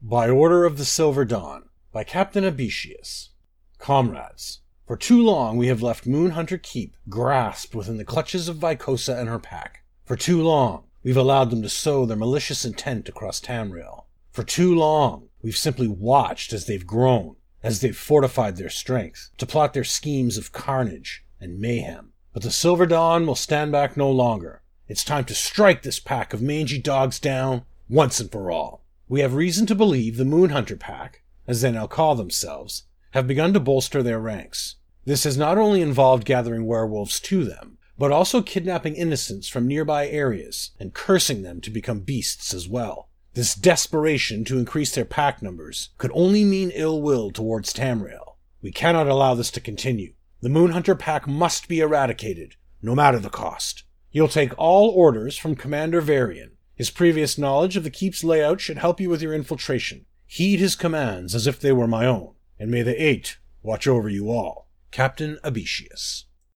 By Order of the Silver Dawn by Captain Abetius. Comrades, for too long we have left Moonhunter Keep grasped within the clutches of Vykosa and her pack. For too long we've allowed them to sow their malicious intent across Tamriel. For too long we've simply watched as they've grown, as they've fortified their strength, to plot their schemes of carnage and mayhem. But the Silver Dawn will stand back no longer. It's time to strike this pack of mangy dogs down once and for all. We have reason to believe the Moonhunter Pack, as they now call themselves, have begun to bolster their ranks. This has not only involved gathering werewolves to them, but also kidnapping innocents from nearby areas and cursing them to become beasts as well. This desperation to increase their pack numbers could only mean ill will towards Tamriel. We cannot allow this to continue. The Moonhunter Pack must be eradicated, no matter the cost. You'll take all orders from Commander Varian. His previous knowledge of the keep's layout should help you with your infiltration. Heed his commands as if they were my own, and may the Eight watch over you all. Captain Abetius.